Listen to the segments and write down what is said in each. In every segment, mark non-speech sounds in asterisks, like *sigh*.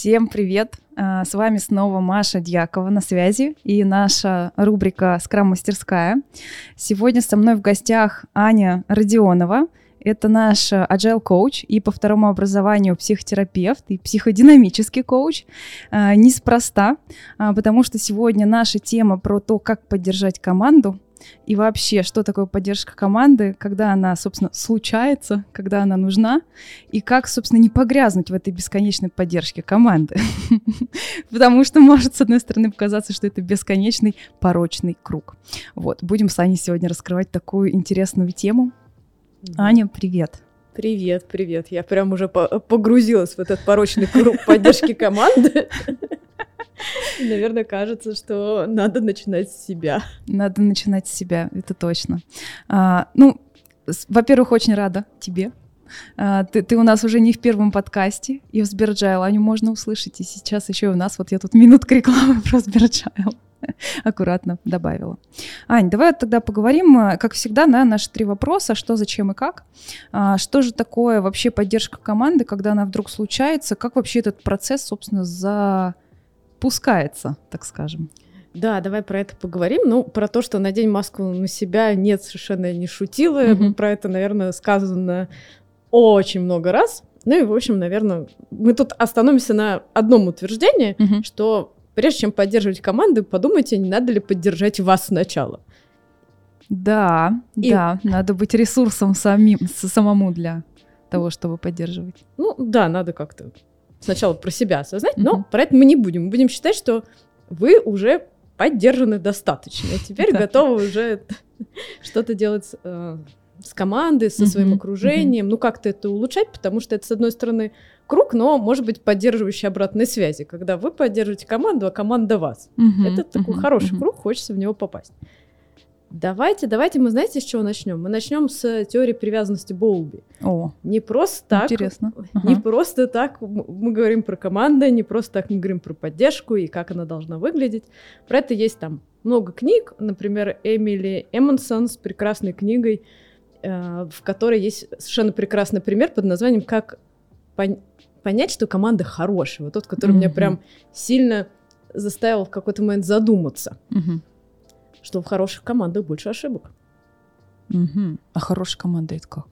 Всем привет! А, с вами снова Маша Дьякова на связи и наша рубрика «Скрам-мастерская». Сегодня со мной в гостях Аня Родионова. Это наш agile коуч и по второму образованию психотерапевт и психодинамический коуч. А, неспроста, а, потому что сегодня наша тема про то, как поддержать команду – и вообще, что такое поддержка команды, когда она, собственно, случается, когда она нужна, и как, собственно, не погрязнуть в этой бесконечной поддержке команды. *laughs* Потому что может, с одной стороны, показаться, что это бесконечный порочный круг. Вот, будем с Аней сегодня раскрывать такую интересную тему. Аня, привет. Привет, привет. Я прям уже погрузилась в этот порочный круг поддержки команды. *laughs* Наверное, кажется, что надо начинать с себя. Надо начинать с себя, это точно. А, ну, во-первых, очень рада тебе. А, ты, ты у нас уже не в первом подкасте, и в Сберджайл Аню можно услышать, и сейчас еще у нас, вот я тут минутка рекламы *laughs* про Сберджайл *laughs* аккуратно добавила. Ань, давай тогда поговорим, а, как всегда, на наши три вопроса, что, зачем и как. А, что же такое вообще поддержка команды, когда она вдруг случается, как вообще этот процесс, собственно, за пускается, так скажем. Да, давай про это поговорим. Ну, про то, что надень маску на себя, нет, совершенно не шутила. Mm-hmm. Про это, наверное, сказано очень много раз. Ну и, в общем, наверное, мы тут остановимся на одном утверждении, mm-hmm. что прежде чем поддерживать команду, подумайте, не надо ли поддержать вас сначала. Да, и... да, надо быть ресурсом самим, самому для того, чтобы поддерживать. Ну да, надо как-то сначала про себя осознать, mm-hmm. но про это мы не будем. Мы будем считать, что вы уже поддержаны достаточно, и теперь *laughs* готовы уже *laughs* что-то делать э, с командой, со своим окружением, ну как-то это улучшать, потому что это, с одной стороны, круг, но может быть поддерживающей обратной связи, когда вы поддерживаете команду, а команда вас. Это такой хороший круг, хочется в него попасть. Давайте, давайте мы, знаете, с чего начнем? Мы начнем с теории привязанности Болби. О, не просто так. Интересно. Не ага. просто так мы говорим про команду, не просто так мы говорим про поддержку и как она должна выглядеть. Про это есть там много книг, например, Эмили Эммонсон с прекрасной книгой, э, в которой есть совершенно прекрасный пример под названием «Как пон- понять, что команда хорошая». Вот тот, который mm-hmm. меня прям сильно заставил в какой-то момент задуматься. Mm-hmm что в хороших командах больше ошибок. Угу. А хорошая команда это как?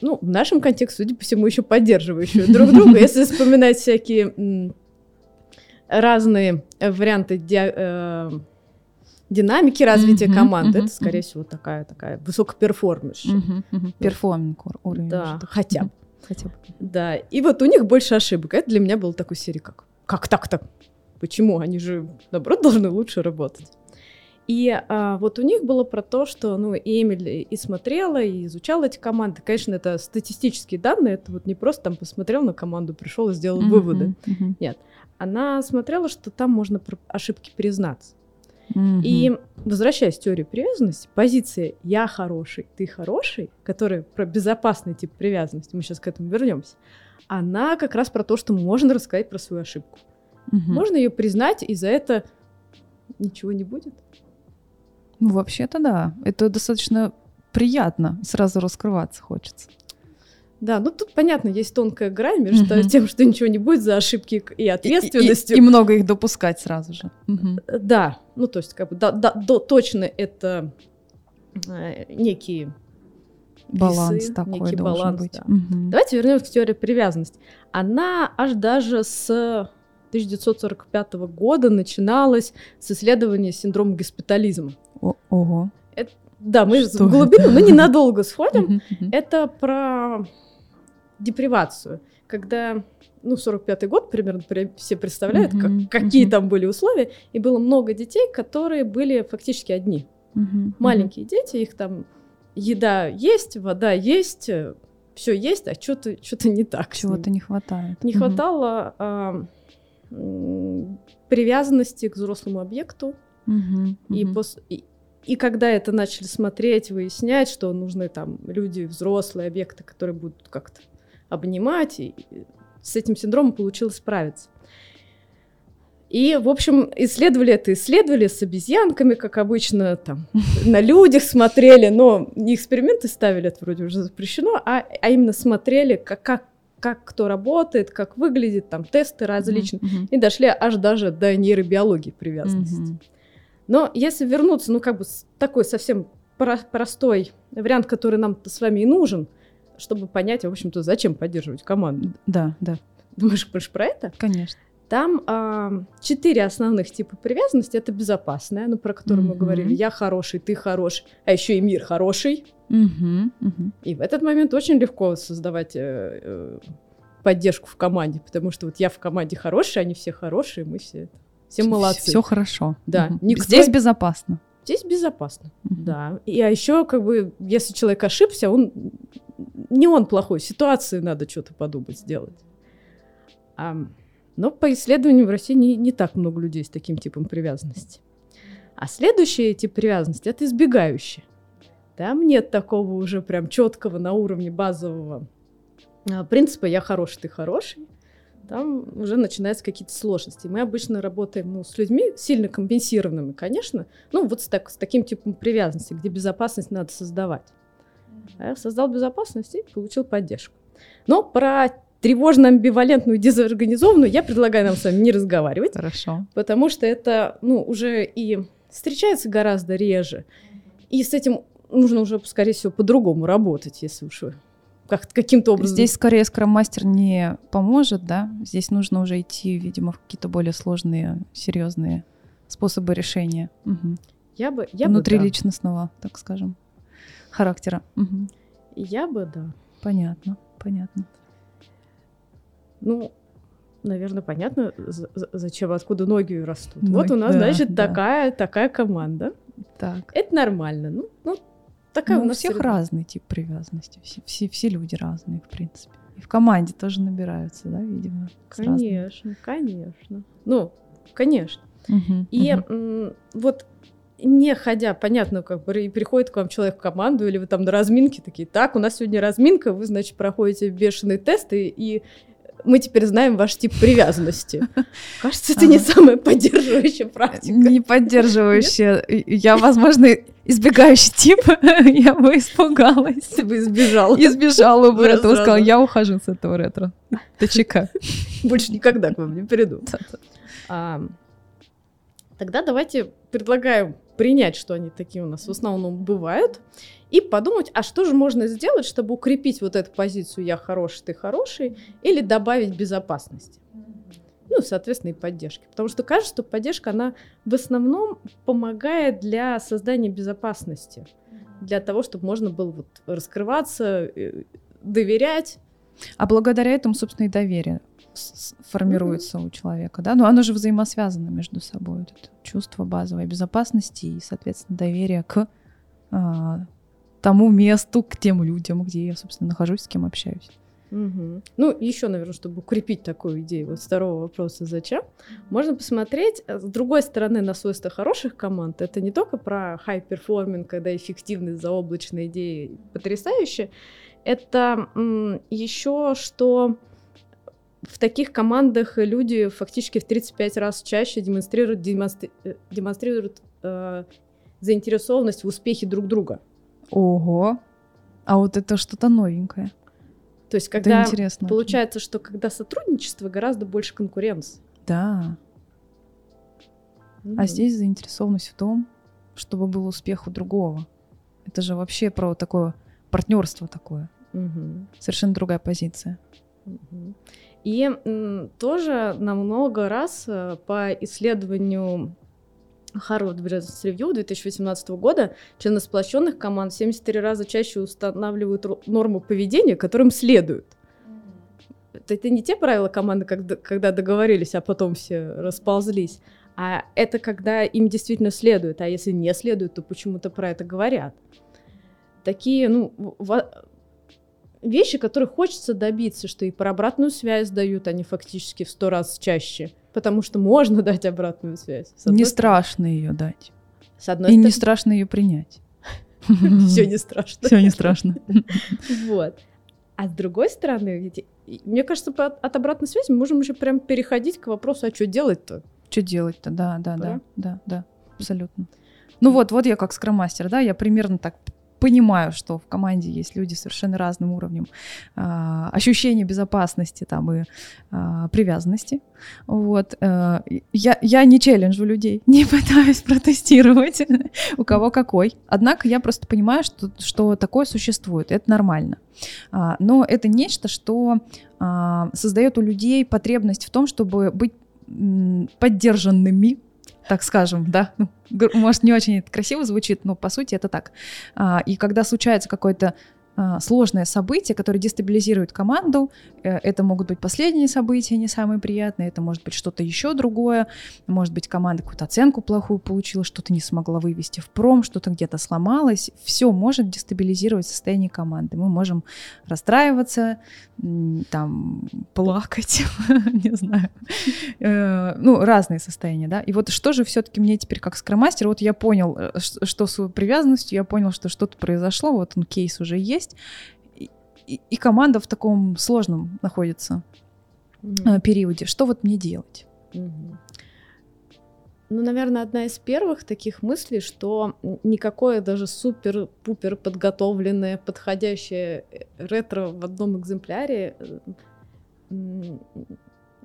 Ну, в нашем контексте, судя по всему, еще поддерживающие друг друга. *laughs* Если вспоминать всякие разные варианты э, динамики развития команды, это, скорее всего, такая такая высокоперформерша. Перформинг уровень. Да, хотя бы. Хотя бы. Да, и вот у них больше ошибок. Это для меня был такой серии как как так-то? Почему? Они же, наоборот, *laughs* должны лучше работать. И а, вот у них было про то, что, ну, и Эмиль и смотрела, и изучала эти команды. Конечно, это статистические данные, это вот не просто там посмотрел на команду, пришел и сделал mm-hmm, выводы. Mm-hmm. Нет. Она смотрела, что там можно про ошибки признаться. Mm-hmm. И возвращаясь к теории привязанности, позиция «я хороший, ты хороший», которая про безопасный тип привязанности, мы сейчас к этому вернемся, она как раз про то, что можно рассказать про свою ошибку. Mm-hmm. Можно ее признать, и за это ничего не будет. Ну, вообще-то да. Это достаточно приятно. Сразу раскрываться хочется. Да, ну тут понятно, есть тонкая грань между uh-huh. тем, что ничего не будет за ошибки и ответственностью. И, и, и много их допускать сразу же. Uh-huh. Да, ну то есть как бы да, да, до, точно это э, некие баланс весы, такой некий баланс. Быть. Да. Uh-huh. Давайте вернемся к теории привязанности. Она аж даже с 1945 года начиналась с исследования синдрома госпитализма. Ого. Это, да, мы Что в глубину, это? но ненадолго сходим. Это про депривацию, когда ну, 45-й год примерно все представляют, как, какие там были условия, и было много детей, которые были фактически одни. Маленькие дети, их там еда есть, вода есть, все есть, а что-то что не так. Чего-то не хватает. Не хватало а, привязанности к взрослому объекту. Угу, и, пос... и, и когда это начали смотреть, выяснять, что нужны там люди, взрослые объекты, которые будут как-то обнимать, и с этим синдромом получилось справиться. И, в общем, исследовали это, исследовали с обезьянками, как обычно, там, *laughs* на людях смотрели, но не эксперименты ставили, это вроде уже запрещено, а, а именно смотрели, как, как как кто работает, как выглядит, там тесты различные, mm-hmm. и дошли аж даже до нейробиологии привязанности. Mm-hmm. Но если вернуться, ну как бы такой совсем про- простой вариант, который нам с вами и нужен, чтобы понять, в общем-то, зачем поддерживать команду. Да, да. Думаешь, больше про это? Конечно. Там а, четыре основных типа привязанности. Это безопасная, ну, про которую mm-hmm. мы говорили. Я хороший, ты хороший, а еще и мир хороший. Mm-hmm. Mm-hmm. И в этот момент очень легко создавать э, э, поддержку в команде, потому что вот я в команде хороший, они все хорошие, мы все все молодцы. Все хорошо. Да. Никто... Здесь безопасно. Здесь безопасно, mm-hmm. да. И а еще как бы, если человек ошибся, он не он плохой, ситуации надо что-то подумать, сделать. А, но по исследованиям в России не, не так много людей с таким типом привязанности. А следующий тип привязанности это избегающий. Там нет такого уже прям четкого на уровне базового а, принципа «я хороший, ты хороший». Там уже начинаются какие-то сложности. Мы обычно работаем ну, с людьми сильно компенсированными, конечно, ну вот с, так, с таким типом привязанности, где безопасность надо создавать. А я создал безопасность и получил поддержку. Но про тревожно-амбивалентную, дезорганизованную, я предлагаю нам с вами не разговаривать. Хорошо. Потому что это, ну, уже и встречается гораздо реже. И с этим нужно уже, скорее всего, по-другому работать, если уж вы как каким-то образом. Здесь скорее скрам-мастер не поможет, да? Здесь нужно уже идти, видимо, в какие-то более сложные, серьезные способы решения. Угу. Я бы, я Внутриличностного, бы, да. так скажем, характера. Угу. Я бы, да. Понятно, понятно. Ну, наверное, понятно, зачем, откуда ноги растут. Ноги, вот у нас, да, значит, да. такая, такая команда. Так. Это нормально. Ну, ну такая ну, у у всех среда. разный тип привязанности. Все, все, все люди разные, в принципе. И в команде тоже набираются, да, видимо. Конечно, конечно. Ну, конечно. Угу, и угу. вот не ходя, понятно, как бы приходит к вам человек в команду, или вы там на разминке такие, так, у нас сегодня разминка, вы, значит, проходите бешеные тесты, и мы теперь знаем ваш тип привязанности. *laughs* Кажется, это не самая поддерживающая практика. Не поддерживающая. Я, возможно, избегающий тип, *laughs* я бы испугалась. Ты бы избежала. Избежала бы этого, сказала, я ухожу с этого ретро. ТЧК. Больше никогда к вам не приду. Тогда давайте предлагаем принять, что они такие у нас в основном бывают, и подумать, а что же можно сделать, чтобы укрепить вот эту позицию «я хороший, ты хороший» или добавить безопасности. Ну, соответственно, и поддержки. Потому что кажется, что поддержка, она в основном помогает для создания безопасности. Для того, чтобы можно было вот раскрываться, э, доверять. А благодаря этому, собственно, и доверие формируется mm-hmm. у человека, да, но оно же взаимосвязано между собой, вот это чувство базовой безопасности и, соответственно, доверие к а, тому месту, к тем людям, где я, собственно, нахожусь, с кем общаюсь. Угу. Ну, еще, наверное, чтобы укрепить такую идею вот второго вопроса «Зачем?», можно посмотреть э, с другой стороны на свойства хороших команд. Это не только про high-performing, когда эффективность заоблачной идеи потрясающая, это еще что в таких командах люди фактически в 35 раз чаще демонстрируют, демонстри, э, демонстрируют э, заинтересованность в успехе друг друга. Ого. А вот это что-то новенькое. То есть, когда это интересно получается, очень. что когда сотрудничество, гораздо больше конкуренции. Да. Mm-hmm. А здесь заинтересованность в том, чтобы был успех у другого. Это же вообще про такое партнерство такое. Mm-hmm. Совершенно другая позиция. И тоже на много раз э, по исследованию Harvard Business Review 2018 года члены сплоченных команд 73 раза чаще устанавливают норму поведения, которым следуют. Это, это не те правила команды, когда договорились, а потом все расползлись, а это когда им действительно следует, а если не следует, то почему-то про это говорят. Такие, ну, вещи, которые хочется добиться, что и про обратную связь дают они фактически в сто раз чаще, потому что можно *laughs* дать обратную связь. Не страшно ее дать. С одной и стороны... *laughs* не страшно ее принять. Все не страшно. Все не страшно. Вот. А с другой стороны, мне кажется, от обратной связи мы можем уже прям переходить к вопросу, а что делать-то? Что делать-то, да, да, да, да, да, абсолютно. Ну вот, вот я как скромастер, да, я примерно так понимаю, что в команде есть люди совершенно разным уровнем э, ощущения безопасности там и э, привязанности. Вот. Э, я, я не челленджу людей, *laughs* не пытаюсь протестировать, у кого какой. Однако я просто понимаю, что, что такое существует, это нормально. А, но это нечто, что а, создает у людей потребность в том, чтобы быть поддержанными так скажем, да, ну, может, не очень это красиво звучит, но по сути это так. А, и когда случается какой-то сложное событие, которое дестабилизирует команду. Э, это могут быть последние события, не самые приятные, это может быть что-то еще другое, может быть команда какую-то оценку плохую получила, что-то не смогла вывести в пром, что-то где-то сломалось. Все может дестабилизировать состояние команды. Мы можем расстраиваться, там, плакать, *laughs* не знаю. Э, ну, разные состояния, да. И вот что же все-таки мне теперь как скромастер, вот я понял, э, что с привязанностью, я понял, что что-то произошло, вот он кейс уже есть, есть, и, и команда в таком сложном находится mm-hmm. периоде. Что вот мне делать? Mm-hmm. Ну, наверное, одна из первых таких мыслей, что никакое даже супер-пупер подготовленное, подходящее э, ретро в одном экземпляре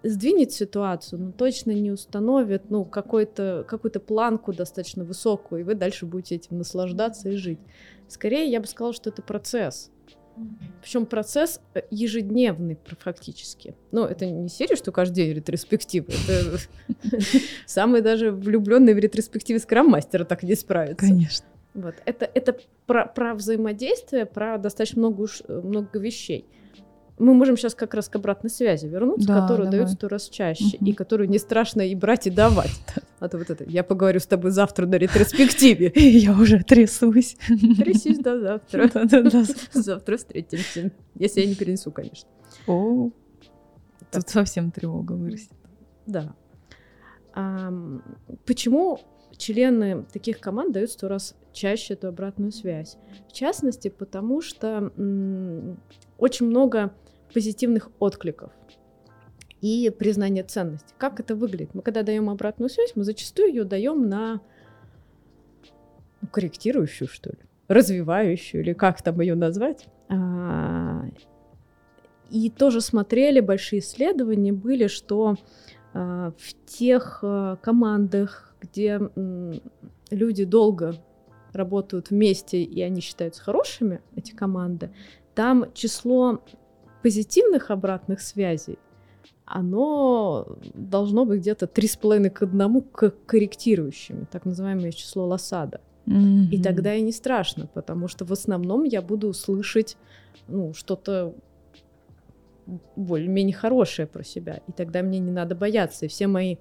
сдвинет ситуацию, но точно не установит ну, какую-то планку достаточно высокую, и вы дальше будете этим наслаждаться и жить. Скорее, я бы сказала, что это процесс. Причем процесс э, ежедневный фактически. Ну, это не серия, что каждый день ретроспектива. Это *laughs* самый даже влюбленный в ретроспективе скрам-мастера так не справится. Конечно. Вот. Это, это про, про взаимодействие, про достаточно много, много вещей мы можем сейчас как раз к обратной связи вернуться, да, которую давай. дают сто раз чаще, угу. и которую не страшно и брать, и давать. *laughs* А то вот это, я поговорю с тобой завтра на ретроспективе. *laughs* Я уже трясусь. Трясись до завтра. *laughs* Завтра встретимся. Если я не перенесу, конечно. О, тут совсем тревога вырастет. Да. Почему члены таких команд дают сто раз чаще эту обратную связь? В частности, потому что очень много позитивных откликов и признание ценности. Как это выглядит? Мы когда даем обратную связь, мы зачастую ее даем на ну, корректирующую, что ли, развивающую, или как там ее назвать. А, и тоже смотрели большие исследования были, что а, в тех а, командах, где люди долго работают вместе и они считаются хорошими, эти команды, там число позитивных обратных связей, оно должно быть где-то 3,5 к 1 к корректирующим, так называемое число Лосада. Mm-hmm. И тогда и не страшно, потому что в основном я буду услышать ну, что-то более-менее хорошее про себя. И тогда мне не надо бояться. И все мои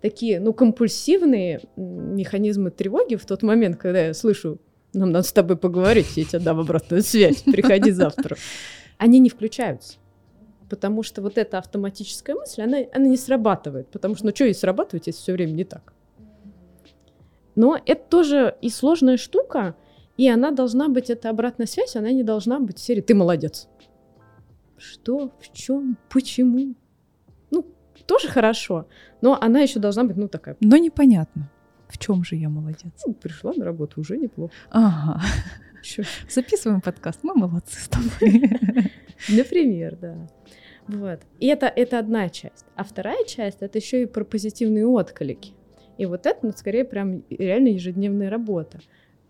такие, ну, компульсивные механизмы тревоги в тот момент, когда я слышу, нам надо с тобой поговорить, я тебе дам обратную связь, приходи завтра *laughs* они не включаются. Потому что вот эта автоматическая мысль, она, она не срабатывает. Потому что, ну что и срабатывать, если все время не так? Но это тоже и сложная штука, и она должна быть, эта обратная связь, она не должна быть в серии «ты молодец». Что, в чем, почему? Ну, тоже хорошо, но она еще должна быть, ну, такая... Но непонятно, в чем же я молодец. Ну, пришла на работу, уже неплохо. Ага. Еще. Записываем подкаст, мы молодцы с тобой. *laughs* Например, да. Вот. И это, это одна часть. А вторая часть — это еще и про позитивные отклики. И вот это, ну, скорее, прям реально ежедневная работа.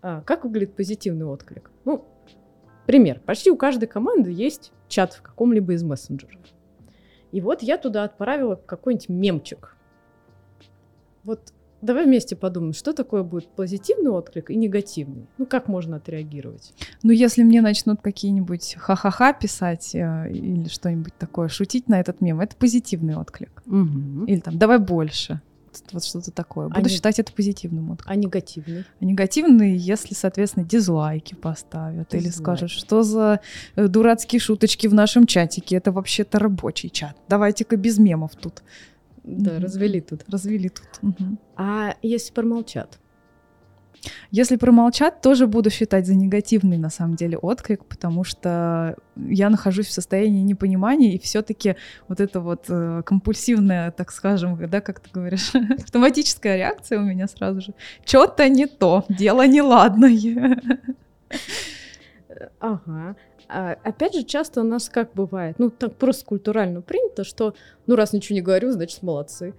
А, как выглядит позитивный отклик? Ну, пример. Почти у каждой команды есть чат в каком-либо из мессенджеров. И вот я туда отправила какой-нибудь мемчик. Вот Давай вместе подумаем, что такое будет позитивный отклик и негативный. Ну, как можно отреагировать? Ну, если мне начнут какие-нибудь ха-ха-ха писать э, или что-нибудь такое, шутить на этот мем, это позитивный отклик. Угу. Или там, давай больше. Вот что-то такое. Буду а считать не... это позитивным откликом. А негативный? А негативный, если, соответственно, дизлайки поставят. Дизлайки. Или скажут, что за э, дурацкие шуточки в нашем чатике. Это вообще-то рабочий чат. Давайте-ка без мемов тут. Да, развели тут. Развели тут. Угу. А если промолчат? Если промолчат, тоже буду считать за негативный на самом деле отклик, потому что я нахожусь в состоянии непонимания, и все-таки вот это вот э, компульсивная, так скажем, да, как ты говоришь, *laughs* автоматическая реакция у меня сразу же. Что-то не то, дело неладное. Ага. А, опять же, часто у нас как бывает, ну, так просто культурально принято, что, ну, раз ничего не говорю, значит, молодцы.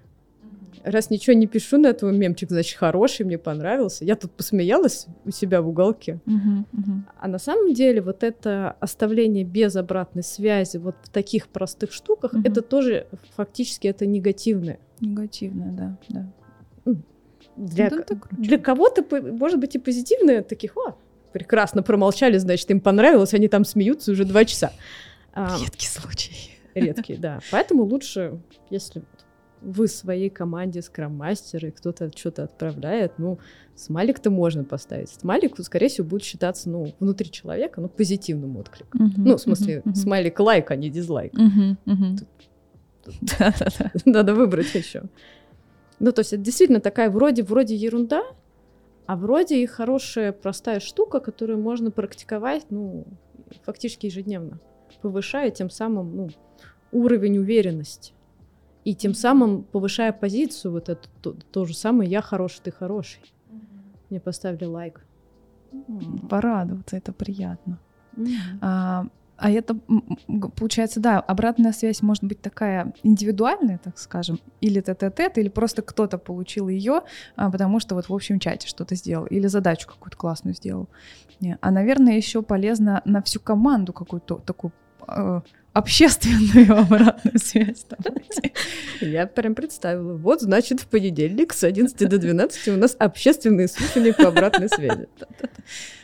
Раз ничего не пишу на этого мемчик, значит, хороший, мне понравился. Я тут посмеялась у себя в уголке. Мгм, мгм. А на самом деле вот это оставление без обратной связи вот в таких простых штуках, Мгм. это тоже фактически это негативное. Негативное, да, да. Для, к- это круче. для кого-то, может быть, и позитивное, таких, о, прекрасно промолчали, значит, им понравилось, они там смеются уже два часа. А, Редкий случай. редкие, да. Поэтому лучше, если вы своей команде скрам-мастер, и кто-то что-то отправляет, ну, смайлик-то можно поставить. Смайлик, скорее всего, будет считаться, ну, внутри человека, ну, позитивным откликом. Ну, в смысле, смайлик лайк, а не дизлайк. Да-да-да. *laughs* Надо выбрать еще. Ну, то есть это действительно такая вроде, вроде ерунда, а вроде и хорошая простая штука, которую можно практиковать, ну, фактически ежедневно, повышая тем самым, ну, уровень уверенности. И тем самым повышая позицию, вот это то, то же самое, я хороший, ты хороший. Мне поставили лайк. Порадоваться, это приятно. Мгм. А, а это, получается, да, обратная связь может быть такая индивидуальная, так скажем, или тет-а-тет, или просто кто-то получил ее, потому что вот в общем чате что-то сделал, или задачу какую-то классную сделал. Не, А, наверное, еще полезно на всю команду какую-то такую э, общественную *laughs* обратную связь. Я прям представила. Вот, значит, в понедельник с 11 до 12 у нас общественные слушания по обратной связи. *laughs*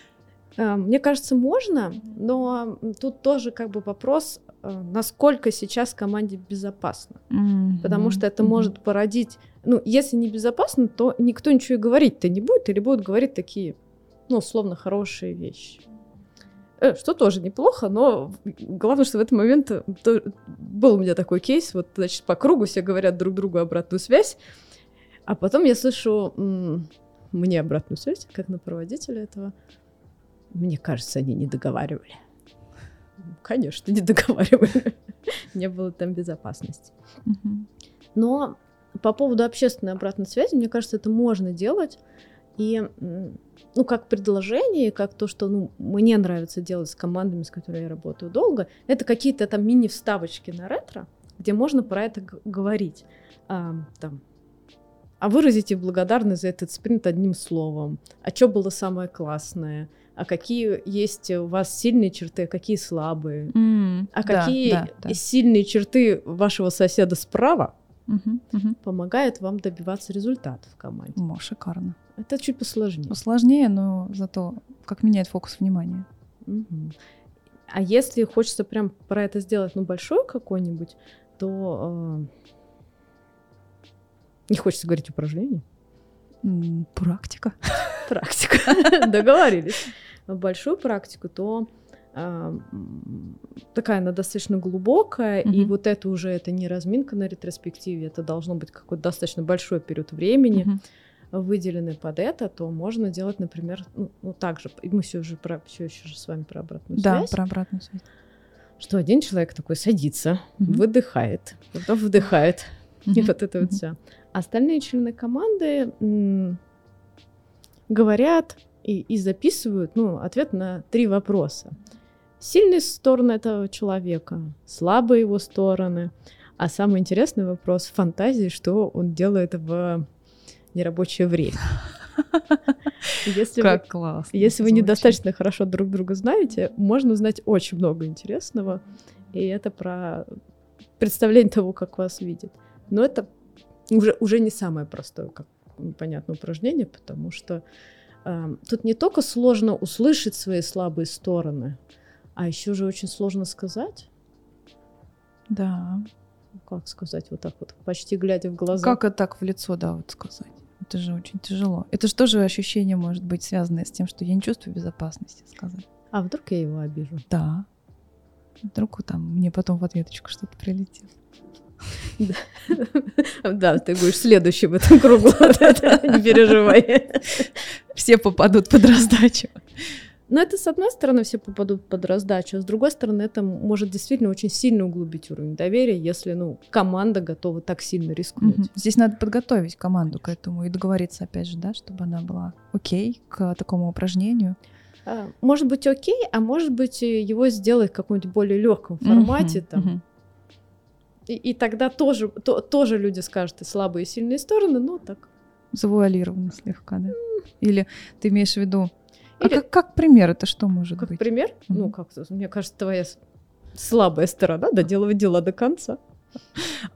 А, Мне кажется, можно, но тут тоже как бы вопрос, э, насколько сейчас команде безопасно. Потому что это может породить... Ну, если не безопасно, то никто ничего и говорить-то не будет, или будут говорить такие, ну, условно, хорошие вещи. Э, Что тоже неплохо, но главное, что в этот момент э, то- был у меня такой кейс, вот, значит, по кругу все говорят друг другу обратную связь, а потом я слышу м, мне обратную связь, как на проводителя этого. Мне кажется, они не договаривали. Конечно, не договаривали. *laughs* Не было там безопасности. Но по поводу общественной обратной связи, мне кажется, это можно делать. И, ну, как предложение, как то, что ну, мне нравится делать с командами, с которыми я работаю долго, это какие-то там мини-вставочки на ретро, где можно про это говорить. А, там, а выразите благодарность за этот спринт одним словом. А что было самое классное? А какие есть у вас сильные черты, а какие слабые? М, А да, какие да, да. сильные черты вашего соседа справа Мгм, мгм. помогают вам добиваться результата в команде? О, шикарно. Это чуть посложнее. Сложнее, но зато как меняет фокус внимания. Мгм. А если хочется прям про это сделать, ну, большое какое-нибудь, то э, не хочется говорить упражнение. Практика. *laughs* Практика. *laughs* Договорились. Большую практику, то а, такая она достаточно глубокая, и Мгм. вот это уже это не разминка на ретроспективе, это должно быть какой-то достаточно большой период времени, Мгм. выделенный под это, то можно делать, например, ну, ну так же, и мы все уже про, все еще же с вами про обратную Да, связь, про обратную связь. что один человек такой садится, Мгм. выдыхает, потом вдыхает, и Мгм. вот это вот Мгм. все. Остальные члены команды м, говорят и, и записывают ну, ответ на три вопроса. Сильные стороны этого человека, слабые его стороны, а самый интересный вопрос фантазии, что он делает в нерабочее время. *laughs* Если вы, Как классно. если вы недостаточно хорошо друг друга знаете, можно узнать очень много интересного, и это про представление того, как вас видят. Но это уже, уже не самое простое, как понятно, упражнение, потому что э, тут не только сложно услышать свои слабые стороны, а еще же очень сложно сказать. Да. Как сказать вот так вот, почти глядя в глаза. Как это так в лицо, да, вот сказать? Это же очень тяжело. Это же тоже ощущение может быть связанное с тем, что я не чувствую безопасности сказать. А вдруг я его обижу? Да. Вдруг там мне потом в ответочку что-то прилетит. *laughs* Да, ты будешь следующий в этом кругу. *laughs* Не переживай. Все попадут под раздачу. Но это, с одной стороны, все попадут под раздачу, а с другой стороны, это может действительно очень сильно углубить уровень доверия, если, ну, команда готова так сильно рискнуть. Мгм. Здесь надо подготовить команду к этому и договориться, опять же, да, чтобы она была окей к такому упражнению. А, может быть окей, а может быть его сделать в каком-нибудь более легком формате там. И, и тогда тоже, то, тоже люди скажут и слабые, и сильные стороны, но так. Завуалированно слегка, да? Или ты имеешь в виду... А Или... А как, как пример это что может как быть? Как пример? Mm-hmm. Ну, как мне кажется, твоя слабая сторона доделывать дела до конца.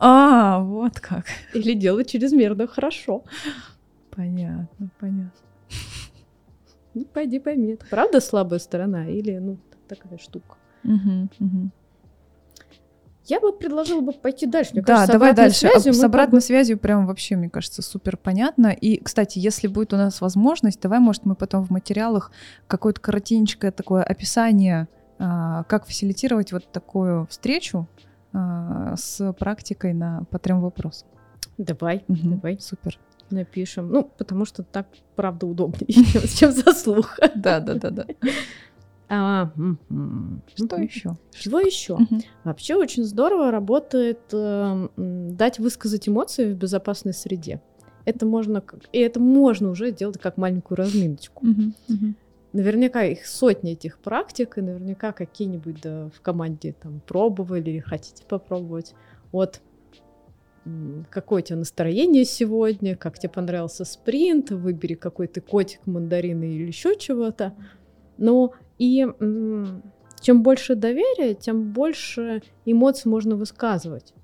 А, вот как. Или делать чрезмерно хорошо. Понятно, понятно. Ну, пойди пойми, это правда слабая сторона или, ну, такая штука. Угу, угу. Я бы предложила бы пойти дальше. Мне да, кажется, давай дальше. Связью с обратной бы... связью прям вообще, мне кажется, супер понятно. И, кстати, если будет у нас возможность, давай, может, мы потом в материалах какое-то коротенькое такое описание, а, как фасилитировать вот такую встречу а, с практикой на по трем вопросам. Давай, угу, давай. Супер. Напишем. Ну, потому что так, правда, удобнее, *laughs* чем за слух. Да, да, да, да. А, что еще? Что еще? Вообще очень здорово работает э, дать высказать эмоции в безопасной среде. Это можно, и это можно уже делать как маленькую разминочку. Наверняка их сотни этих практик, и наверняка какие-нибудь да, в команде там пробовали или хотите попробовать. Вот какое у тебя настроение сегодня, как тебе понравился спринт, выбери какой то котик, мандарины или еще чего-то. Но и чем больше доверия, тем больше эмоций можно высказывать.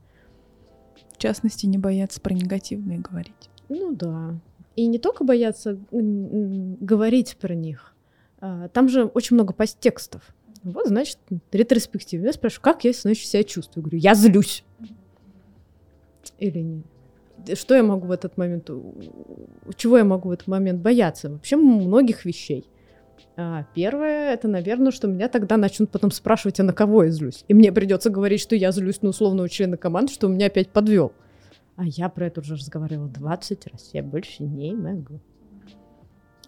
В частности, не бояться про негативные говорить. Ну да. И не только бояться говорить про них. А, там же очень много подтекстов. Вот, значит, ретроспективно. Я спрашиваю, как я, значит, себя чувствую? Говорю, я злюсь. Или нет? Что я могу в этот момент... Чего я могу в этот момент бояться? Вообще многих вещей. А, первое, это, наверное, что меня тогда начнут потом спрашивать, а на кого я злюсь. И мне придется говорить, что я злюсь на условного члена команды, что меня опять подвел. А я про это уже разговаривала 20 раз. Я больше не могу.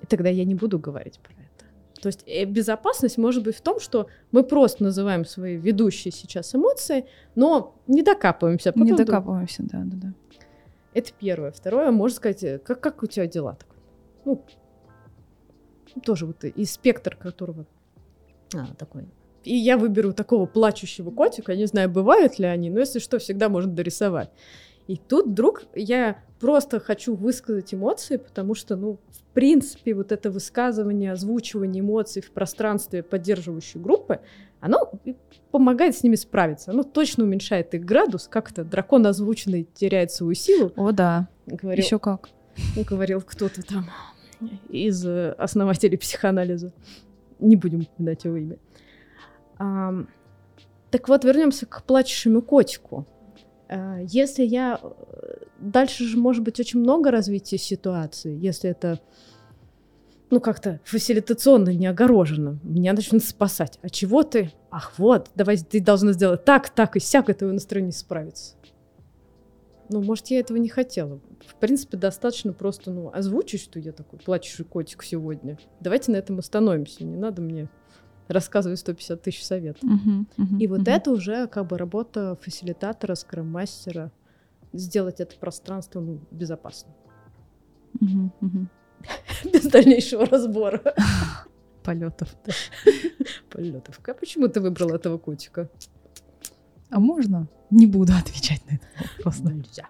И тогда я не буду говорить про это. То есть э, безопасность может быть в том, что мы просто называем свои ведущие сейчас эмоции, но не докапываемся. Потом не докапываемся, да, да, да. Это первое. Второе, можно сказать, э, как, как у тебя дела? Ну, тоже вот и спектр которого а, такой. И я выберу такого плачущего котика, не знаю, бывают ли они, но если что, всегда можно дорисовать. И тут вдруг я просто хочу высказать эмоции, потому что, ну, в принципе, вот это высказывание, озвучивание эмоций в пространстве поддерживающей группы, оно помогает с ними справиться. Оно точно уменьшает их градус, как-то дракон озвученный теряет свою силу. О, да. Говорил, Еще как. Говорил кто-то там из э, основателей психоанализа. Не будем упоминать его имя. А, так вот, вернемся к плачущему котику. А, если я... Э, дальше же может быть очень много развития ситуации, если это ну, как-то фасилитационно не огорожено. Меня начнут спасать. А чего ты? Ах, вот, давай, ты должна сделать так, так и сяк, и твое настроение справится. Ну, может, я этого не хотела. В принципе, достаточно просто, ну, озвучить, что я такой плачущий котик сегодня. Давайте на этом остановимся. Не надо мне рассказывать 150 тысяч советов. Uh-huh, uh-huh, и вот uh-huh. это уже как бы работа фасилитатора, скрам-мастера. Сделать это пространство ну, безопасным. Uh-huh, *laughs* uh-huh. Без дальнейшего разбора. Полетов. *laughs* Полетов. А почему ты выбрал этого котика? А можно? Не буду *laughs* отвечать на этот вопрос. Нельзя.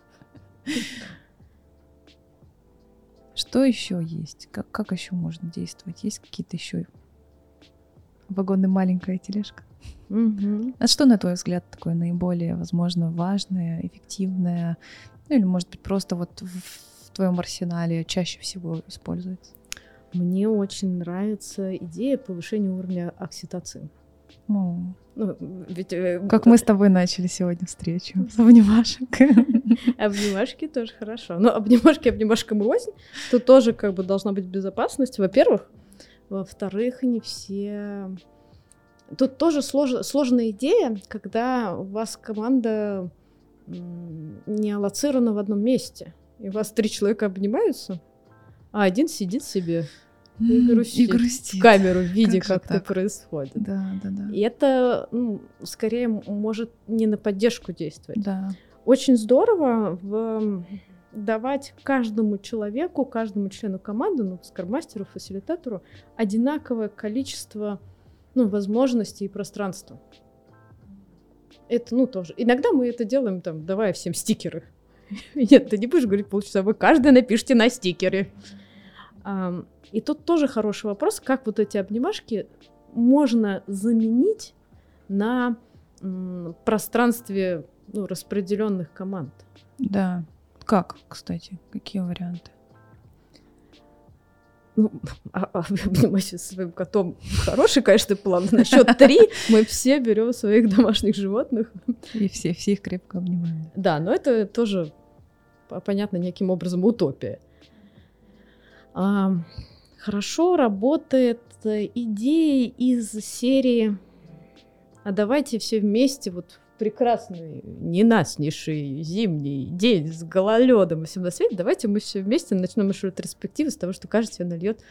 Что еще есть? Как, как еще можно действовать? Есть какие-то еще вагоны маленькая тележка? Угу. А что, на твой взгляд, такое наиболее, возможно, важное, эффективное? Ну или, может быть, просто вот в, в твоем арсенале чаще всего используется? Мне очень нравится идея повышения уровня окситоцина. Ну, ведь... Э, как мы с тобой начали сегодня встречу с обнимашек. *laughs* Обнимашки тоже хорошо. Но обнимашки обнимашкам рознь. Тут тоже как бы должна быть безопасность, во-первых. Во-вторых, не все... Тут тоже слож... сложная идея, когда у вас команда не аллоцирована в одном месте. И у вас три человека обнимаются, а один сидит себе и грустит, и грустит. в камеру, видя, как, как это происходит. Да, да, да. И это, ну, скорее, может не на поддержку действовать. Да. Очень здорово в давать каждому человеку, каждому члену команды, ну, скармастеру, фасилитатору, одинаковое количество ну, возможностей и пространства. Это, ну, тоже. Иногда мы это делаем, там, давая всем стикеры. *laughs* Нет, ты не будешь говорить полчаса, вы каждый напишите на стикере. И тут тоже хороший вопрос, как вот эти обнимашки можно заменить на пространстве ну, распределенных команд. Да. Как, кстати? Какие варианты? Ну, *laughs* а, а, обнимайся со своим котом. Хороший, конечно, план. На счет *laughs* три мы все берем своих домашних животных. И все, все их крепко обнимаем. Да, но это тоже, понятно, неким образом утопия. Хорошо работает идея из серии «А давайте все вместе вот прекрасный, ненастнейший зимний день с гололедом и всем на свете, давайте мы все вместе начнем нашу ретроспективу с того, что каждый себе нальет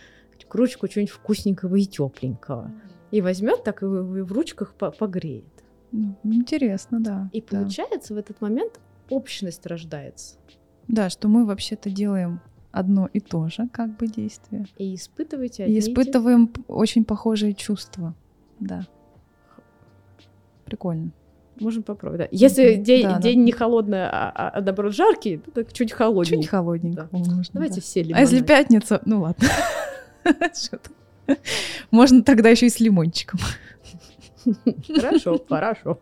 кружечку чего-нибудь вкусненького и тепленького. И возьмет так и в ручках погреет. Ну, интересно, да. И да. получается в этот момент общность рождается. Да, что мы вообще-то делаем одно и то же, как бы действие. И испытываете И испытываем те... очень похожие чувства. Да. Прикольно. Можем попробовать, да. Если день, да, день да. не холодный, а, а, а наоборот жаркий, то так чуть холоднее. Чуть холодненько да. можно. Давайте да. все лимоны. А если пятница, ну ладно. *laughs* Можно тогда еще и с лимончиком. Хорошо, хорошо.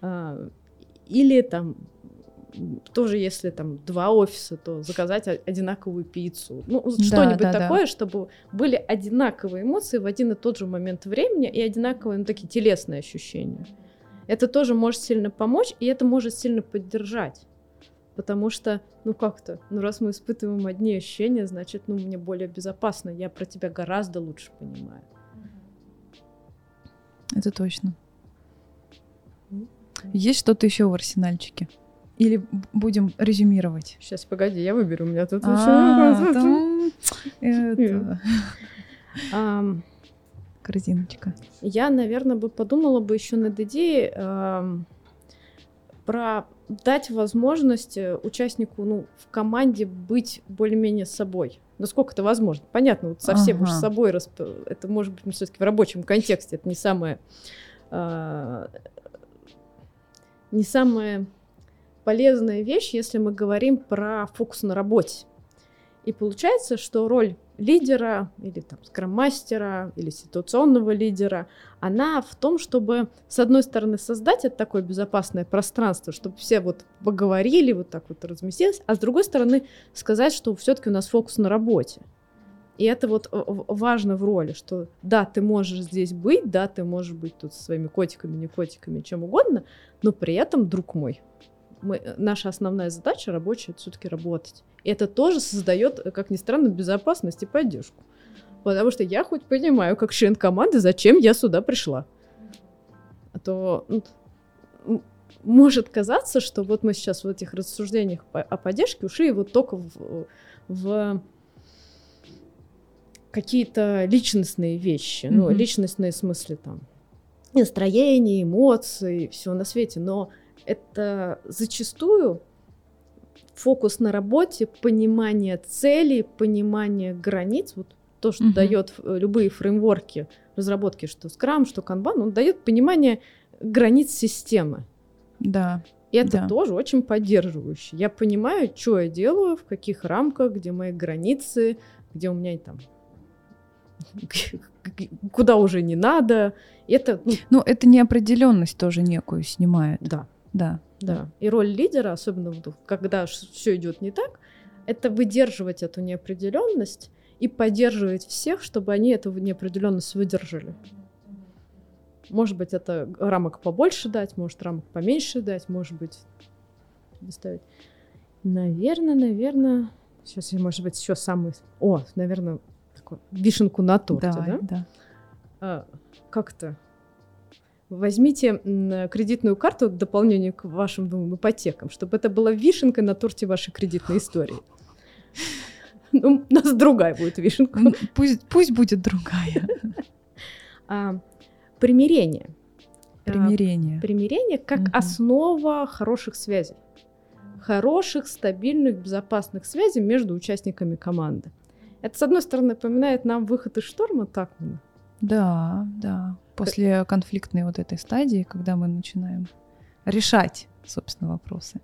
А, или там тоже если там два офиса, то заказать одинаковую пиццу. Ну, что-нибудь да, такое, да. чтобы были одинаковые эмоции в один и тот же момент времени и одинаковые, ну, такие телесные ощущения это тоже может сильно помочь, и это может сильно поддержать. Потому что, ну как-то, ну раз мы испытываем одни ощущения, значит, ну мне более безопасно, я про тебя гораздо лучше понимаю. Это точно. Есть что-то еще в арсенальчике? Или будем резюмировать? Сейчас, погоди, я выберу. У меня тут еще... корзиночка? Я, наверное, бы подумала бы еще над идеей про дать возможность э, участнику ну, в команде быть более-менее собой. Насколько это возможно? Понятно, вот совсем ага. уж собой расп... это может быть ну, все-таки в рабочем контексте, это не самое э, не самая полезная вещь, если мы говорим про фокус на работе. И получается, что роль лидера или там скрам-мастера или ситуационного лидера, она в том, чтобы с одной стороны создать это такое безопасное пространство, чтобы все вот поговорили, вот так вот разместились, а с другой стороны сказать, что все-таки у нас фокус на работе. И это вот важно в роли, что да, ты можешь здесь быть, да, ты можешь быть тут со своими котиками, не котиками, чем угодно, но при этом, друг мой, мы, наша основная задача рабочая все-таки работать. И это тоже создает, как ни странно, безопасность и поддержку. Потому что я хоть понимаю, как член команды, зачем я сюда пришла. А то ну, может казаться, что вот мы сейчас в этих рассуждениях о поддержке ушли вот только в, в какие-то личностные вещи. Mm-hmm. Ну, личностные смысле там настроение, эмоции, все на свете. Но это зачастую фокус на работе, понимание целей, понимание границ, вот то, что угу. дает э, любые фреймворки разработки, что Scrum, что Kanban, он дает понимание границ системы. Да. И это да. тоже очень поддерживающе. Я понимаю, что я делаю, в каких рамках, где мои границы, где у меня там *laughs* куда уже не надо. Это, ну, ну это неопределенность тоже некую снимает. Да. Да. Да. И роль лидера, особенно когда все идет не так, это выдерживать эту неопределенность и поддерживать всех, чтобы они эту неопределенность выдержали. Может быть, это рамок побольше дать, может, рамок поменьше дать, может быть, доставить. Наверное, наверное, сейчас я, может быть, еще самый... О, наверное, такую вишенку на торте, Давай, да? да. А, как-то возьмите кредитную карту в дополнение к вашим двум ипотекам, чтобы это была вишенка на торте вашей кредитной истории. Ну, у нас другая будет вишенка. Пусть, пусть будет другая. А, примирение. Примирение. А, примирение как угу. основа хороших связей. хороших, стабильных, безопасных связей между участниками команды. Это, с одной стороны, напоминает нам выход из шторма Такмана. Да, да. После конфликтной вот этой стадии, когда мы начинаем решать, собственно, вопросы.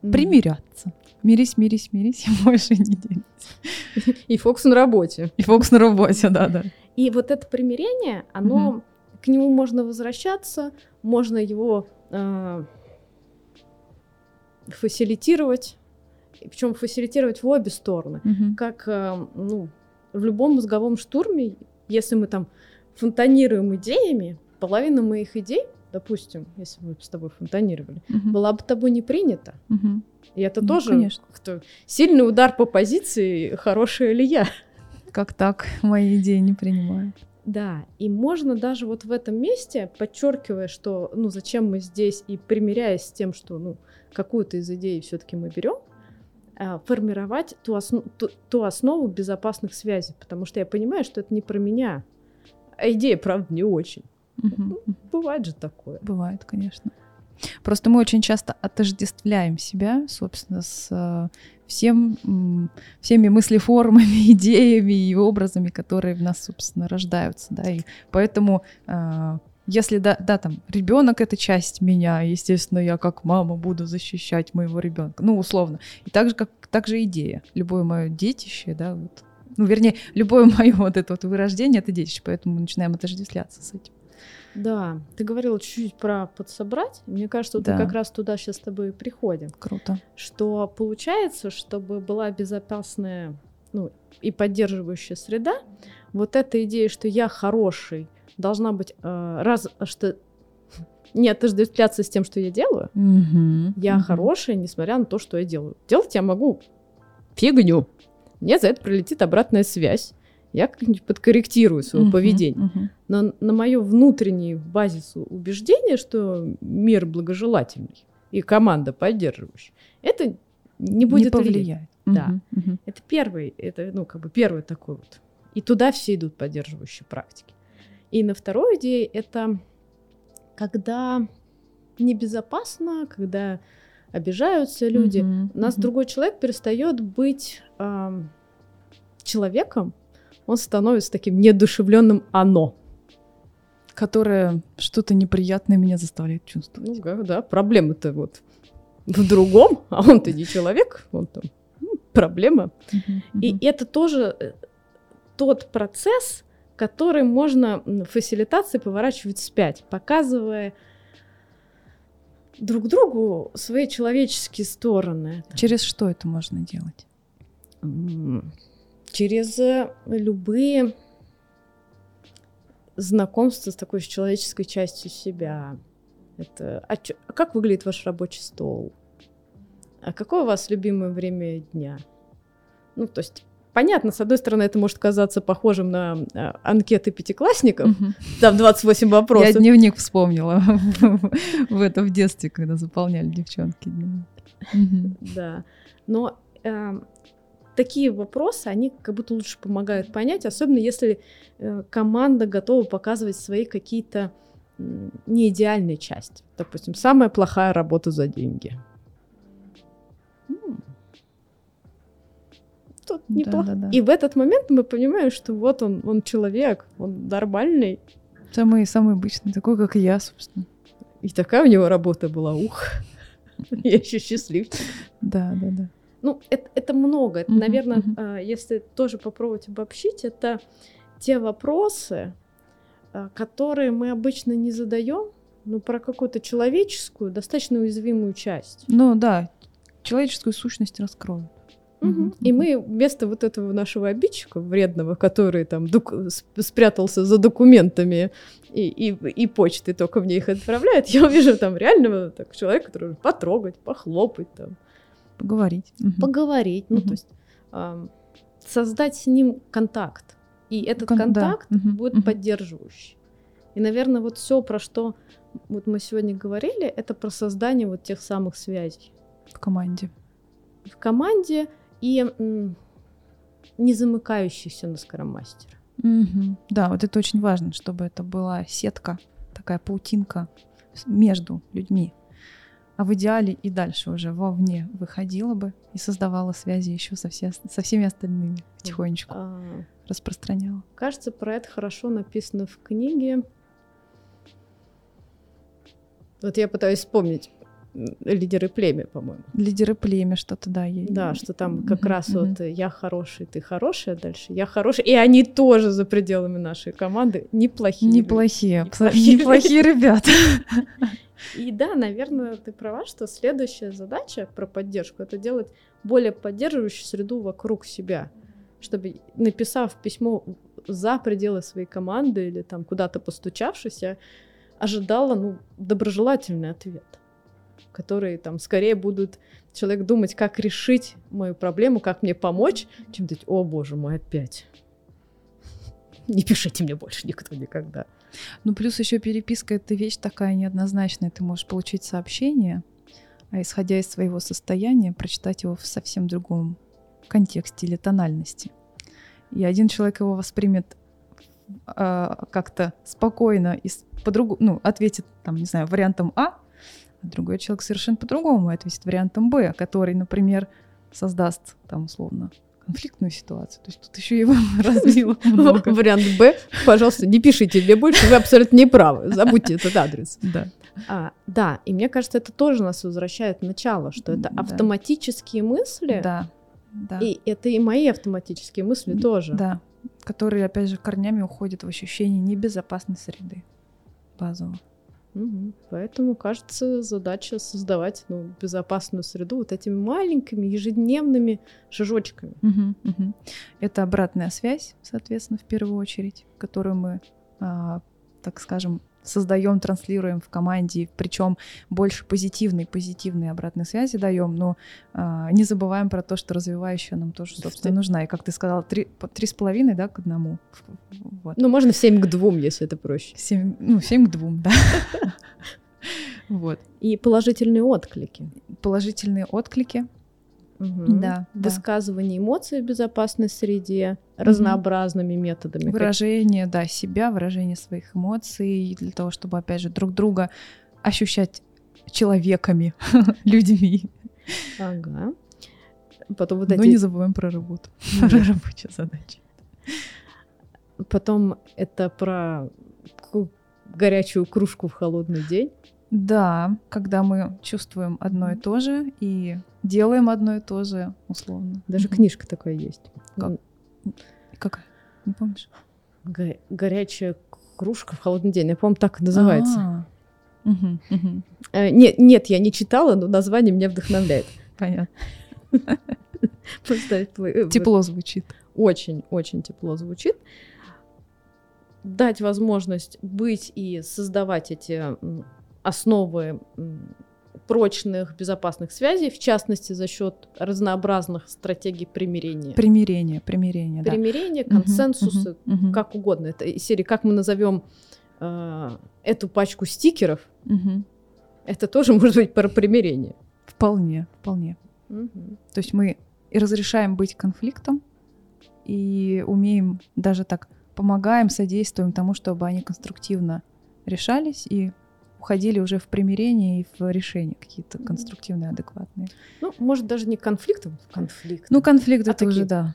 Примиряться. Мирись, мирись, мирись, и *laughs* больше не делись. И фокус на работе. И фокус на работе, да, да. И вот это примирение, оно, угу. к нему можно возвращаться, можно его э, фасилитировать, причем фасилитировать в обе стороны. Угу. Как э, ну, в любом мозговом штурме, если мы там фонтанируем идеями, половина моих идей, допустим, если бы мы с тобой фонтанировали, угу. была бы тобой не принята. Угу. И это ну, тоже конечно. сильный удар по позиции, хорошая ли я. Как так мои идеи не принимают? Да, и можно даже вот в этом месте, подчеркивая, что, ну, зачем мы здесь, и примиряясь с тем, что, ну, какую-то из идей все-таки мы берем, формировать ту, основ, ту, ту основу безопасных связей, потому что я понимаю, что это не про меня, а идея, правда, не очень. Угу. Ну, бывает же такое. Бывает, конечно. Просто мы очень часто отождествляем себя, собственно, с э, всем, всеми мыслеформами, *laughs* идеями и образами, которые в нас, собственно, рождаются, да, и поэтому э, если да, да, там ребенок это часть меня, естественно, я как мама буду защищать моего ребенка, ну условно. И так же как так же идея, любое мое детище, да, вот, ну вернее любое *laughs* мое вот это вот вырождение это детище, поэтому мы начинаем отождествляться с этим. Да, ты говорила чуть-чуть про подсобрать. Мне кажется, вот да. мы как раз туда сейчас с тобой приходим. Круто. Что получается, чтобы была безопасная ну, и поддерживающая среда, вот эта идея, что я хороший, должна быть э, раз, что не отождествляться с тем, что я делаю. Mm-hmm. Я mm-hmm. хорошая, несмотря на то, что я делаю. Делать я могу фигню. Мне за это прилетит обратная связь. Я как-нибудь подкорректирую свое uh-huh, поведение. Uh-huh. Но на мое внутреннее базис убеждение, что мир благожелательный и команда поддерживающая, это не будет не повлиять. Uh-huh, да. Uh-huh. Это первый, это, ну, как бы первый такой вот. И туда все идут поддерживающие практики. И на второй идее это когда небезопасно, когда обижаются люди, uh-huh, у нас uh-huh. другой человек перестает быть э, человеком, он становится таким неодушевленным оно. Которое что-то неприятное меня заставляет чувствовать. Ну да, проблема-то вот в другом, а он-то не человек, он там проблема. И это тоже э, тот процесс, который можно в фасилитации поворачивать вспять, показывая друг другу свои человеческие стороны. Через что это можно делать? через э, любые знакомства с такой человеческой частью себя. Это, а, чё, а как выглядит ваш рабочий стол? А какое у вас любимое время дня? Ну, то есть, понятно, с одной стороны, это может казаться похожим на а, анкеты пятиклассников, mm-hmm. там 28 вопросов. Я дневник вспомнила *laughs* в этом в детстве, когда заполняли девчонки. Да, но эм, такие вопросы, они как будто лучше помогают понять, особенно если э, команда готова показывать свои какие-то э, неидеальные части. Допустим, самая плохая работа за деньги. Тут неплохо. Да, да. И в этот момент мы понимаем, что вот он, он человек, он нормальный. Самый, самый обычный, такой, как и я, собственно. И такая у него работа была, ух. *laughs* Я еще счастливчик. Да, да, да. Ну, это, это много. Это, наверное, mm-hmm. если тоже попробовать обобщить, это те вопросы, а, которые мы обычно не задаем, но про какую-то человеческую, достаточно уязвимую часть. Ну да, человеческую сущность раскроют. Угу. И мы вместо вот этого нашего обидчика вредного, который там док- спрятался за документами и, и, и почты только мне их отправляет, я увижу там реального так, человека, который потрогать, похлопать там, Поговорить. Поговорить. Ну, то есть э, создать с ним контакт. И этот Кон- контакт да. будет угу. поддерживающий. И, наверное, вот все, про что вот мы сегодня говорили, это про создание вот тех самых связей. В команде. В команде и не замыкающихся на скоромастера. Угу. Да, вот это очень важно, чтобы это была сетка, такая паутинка между людьми. а в идеале и дальше уже вовне выходила бы и создавала связи еще со, все, со всеми остальными потихонечку а, распространяла. Кажется, про это хорошо написано в книге. Вот я пытаюсь вспомнить лидеры племя, по-моему. Лидеры племя что-то, да. Есть. Да, что там как раз вот я хороший, ты хорошая, дальше я хороший. И они тоже за пределами нашей команды неплохие. Неплохие, неплохие, неплохие ребята. *laughs* И да, наверное, ты права, что следующая задача про поддержку это делать более поддерживающую среду вокруг себя, чтобы написав письмо за пределы своей команды или там куда-то постучавшись, я ожидала ну доброжелательный ответ которые там скорее будут человек думать, как решить мою проблему, как мне помочь, чем думать, о боже мой, опять. Не пишите мне больше никто никогда. Ну, плюс еще переписка — это вещь такая неоднозначная. Ты можешь получить сообщение, а исходя из своего состояния, прочитать его в совсем другом контексте или тональности. И один человек его воспримет э, как-то спокойно и по-другому, ну, ответит, там, не знаю, вариантом А, другой человек совершенно по-другому ответит вариантом Б, который, например, создаст там условно конфликтную ситуацию. То есть тут еще его *laughs* развило *laughs* много. Вариант Б, пожалуйста, не пишите мне больше, вы абсолютно не правы. Забудьте этот адрес. Да. А, да, и мне кажется, это тоже нас возвращает в начало, что это да. автоматические мысли. Да. да. И это и мои автоматические мысли тоже. Да. Которые, опять же, корнями уходят в ощущение небезопасной среды базово. Угу. Поэтому, кажется, задача создавать ну, безопасную среду вот этими маленькими ежедневными шажочками. Угу, угу. Это обратная связь, соответственно, в первую очередь, которую мы, а, так скажем, создаем, транслируем в команде, причем больше позитивной, позитивной обратной связи даем, но а, не забываем про то, что развивающая нам тоже, собственно, нужна. И как ты сказала, три, три с половиной, да, к одному. Вот. Ну, можно в семь к двум, если это проще. Семь, ну, семь к двум, да. *laughs* Вот. И положительные отклики. Положительные отклики. Угу. Да, Высказывание да. эмоций в безопасной среде угу. разнообразными методами. Выражение, да, себя, выражение своих эмоций для того, чтобы, опять же, друг друга ощущать человеками, *laughs* людьми. Ага. Потом вот эти... Но не забываем про работу, *laughs* про рабочие задачи. Потом это про горячую кружку в холодный день. Да, когда мы чувствуем одно и то же и делаем одно и то же, условно. Даже книжка такая есть. Как? Какая? Не помнишь? Го- горячая кружка в холодный день. Я помню, так и называется. Угу, угу. Э, нет, нет, я не читала, но название меня вдохновляет. Понятно. Тепло звучит. Очень, очень тепло звучит. Дать возможность быть и создавать эти основы прочных безопасных связей, в частности за счет разнообразных стратегий примирения. Примирение, примирение, да. Примирение, консенсусы, угу, угу, угу. как угодно. Это из серии, как мы назовем э, эту пачку стикеров, угу. это тоже может быть про примирение. Вполне, вполне. Угу. То есть мы и разрешаем быть конфликтом, и умеем даже так помогаем, содействуем тому, чтобы они конструктивно решались и уходили уже в примирение и в решение какие-то конструктивные, адекватные. Ну, может, даже не конфликтом, конфликт. Ну, конфликт а это такие... уже, да.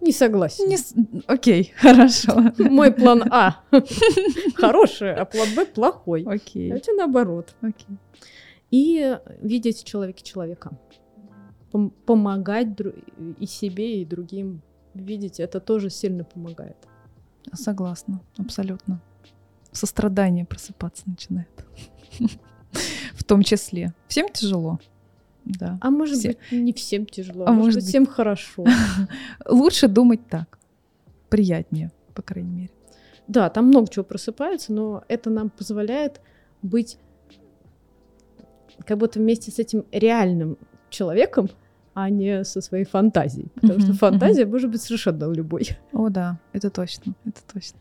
Не согласен. Не... Окей, *laughs* хорошо. Мой план А *laughs* хороший, а план Б плохой. Окей. А у наоборот. Окей. И видеть в человеке человека. Пом- помогать дру- и себе, и другим видеть, это тоже сильно помогает. Согласна, абсолютно сострадание просыпаться начинает. В том числе. Всем тяжело. Да. А может Все. быть, не всем тяжело, а, а может быть, всем хорошо. *laughs* Лучше думать так. Приятнее, по крайней мере. Да, там много чего просыпается, но это нам позволяет быть как будто вместе с этим реальным человеком, а не со своей фантазией. Потому что фантазия может быть совершенно любой. О, да, это точно, это точно.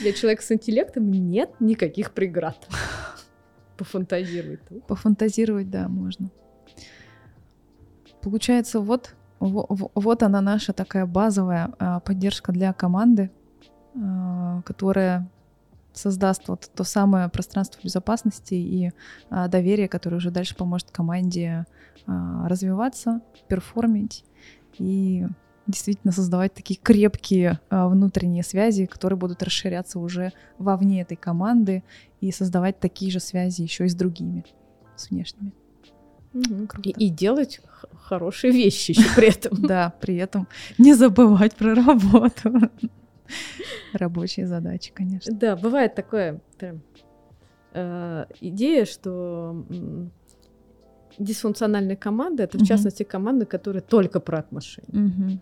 Для человека с интеллектом нет никаких преград. Пофантазировать. Пофантазировать, да, можно. Получается, вот, вот она наша такая базовая а, поддержка для команды, а, которая создаст вот то самое пространство безопасности и а, доверия, которое уже дальше поможет команде а, развиваться, перформить и действительно создавать такие крепкие а, внутренние связи, которые будут расширяться уже вовне этой команды и создавать такие же связи еще и с другими, с внешними. Угу. И, и делать хорошие вещи еще при этом. *laughs* Да, при этом не забывать про работу. Рабочие задачи, конечно. Да, бывает такое прям э, идея, что дисфункциональные команды это в частности команды, которые только про отношения.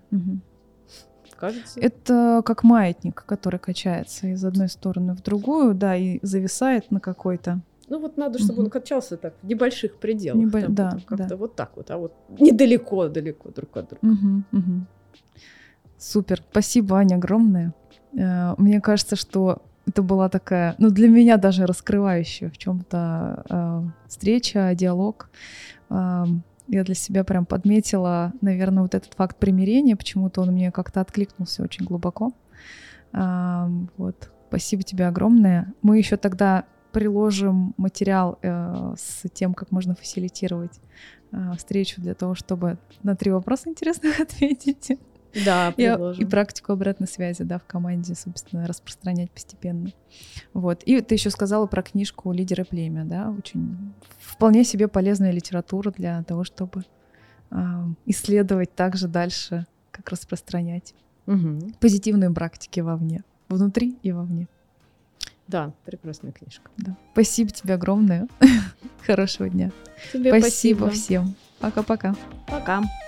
Кажется. Это как маятник, который качается из одной стороны в другую, да, и зависает на какой-то ну вот надо, чтобы угу. он качался так в небольших пределах. Небо... Там, да, как-то да. вот так вот, а вот недалеко, далеко друг от друга. Угу, угу. Супер, спасибо, Аня, огромное. Э, мне кажется, что это была такая, ну для меня даже раскрывающая в чем-то э, встреча, диалог. Э, я для себя прям подметила, наверное, вот этот факт примирения, почему-то он мне как-то откликнулся очень глубоко. Э, вот, спасибо тебе огромное. Мы еще тогда приложим материал э, с тем, как можно фасилитировать э, встречу для того, чтобы на три вопроса интересных *laughs* ответить. Да, приложим. *laughs* И, и практику обратной связи, да, в команде, собственно, распространять постепенно. Вот. И ты еще сказала про книжку «Лидеры племя», да, очень вполне себе полезная литература для того, чтобы э, исследовать также дальше, как распространять угу. позитивные практики вовне, внутри и вовне. Да, прекрасная книжка. Да. Спасибо тебе огромное. *laughs* Хорошего дня. Тебе спасибо, спасибо всем. Пока-пока. Пока. -пока. Пока.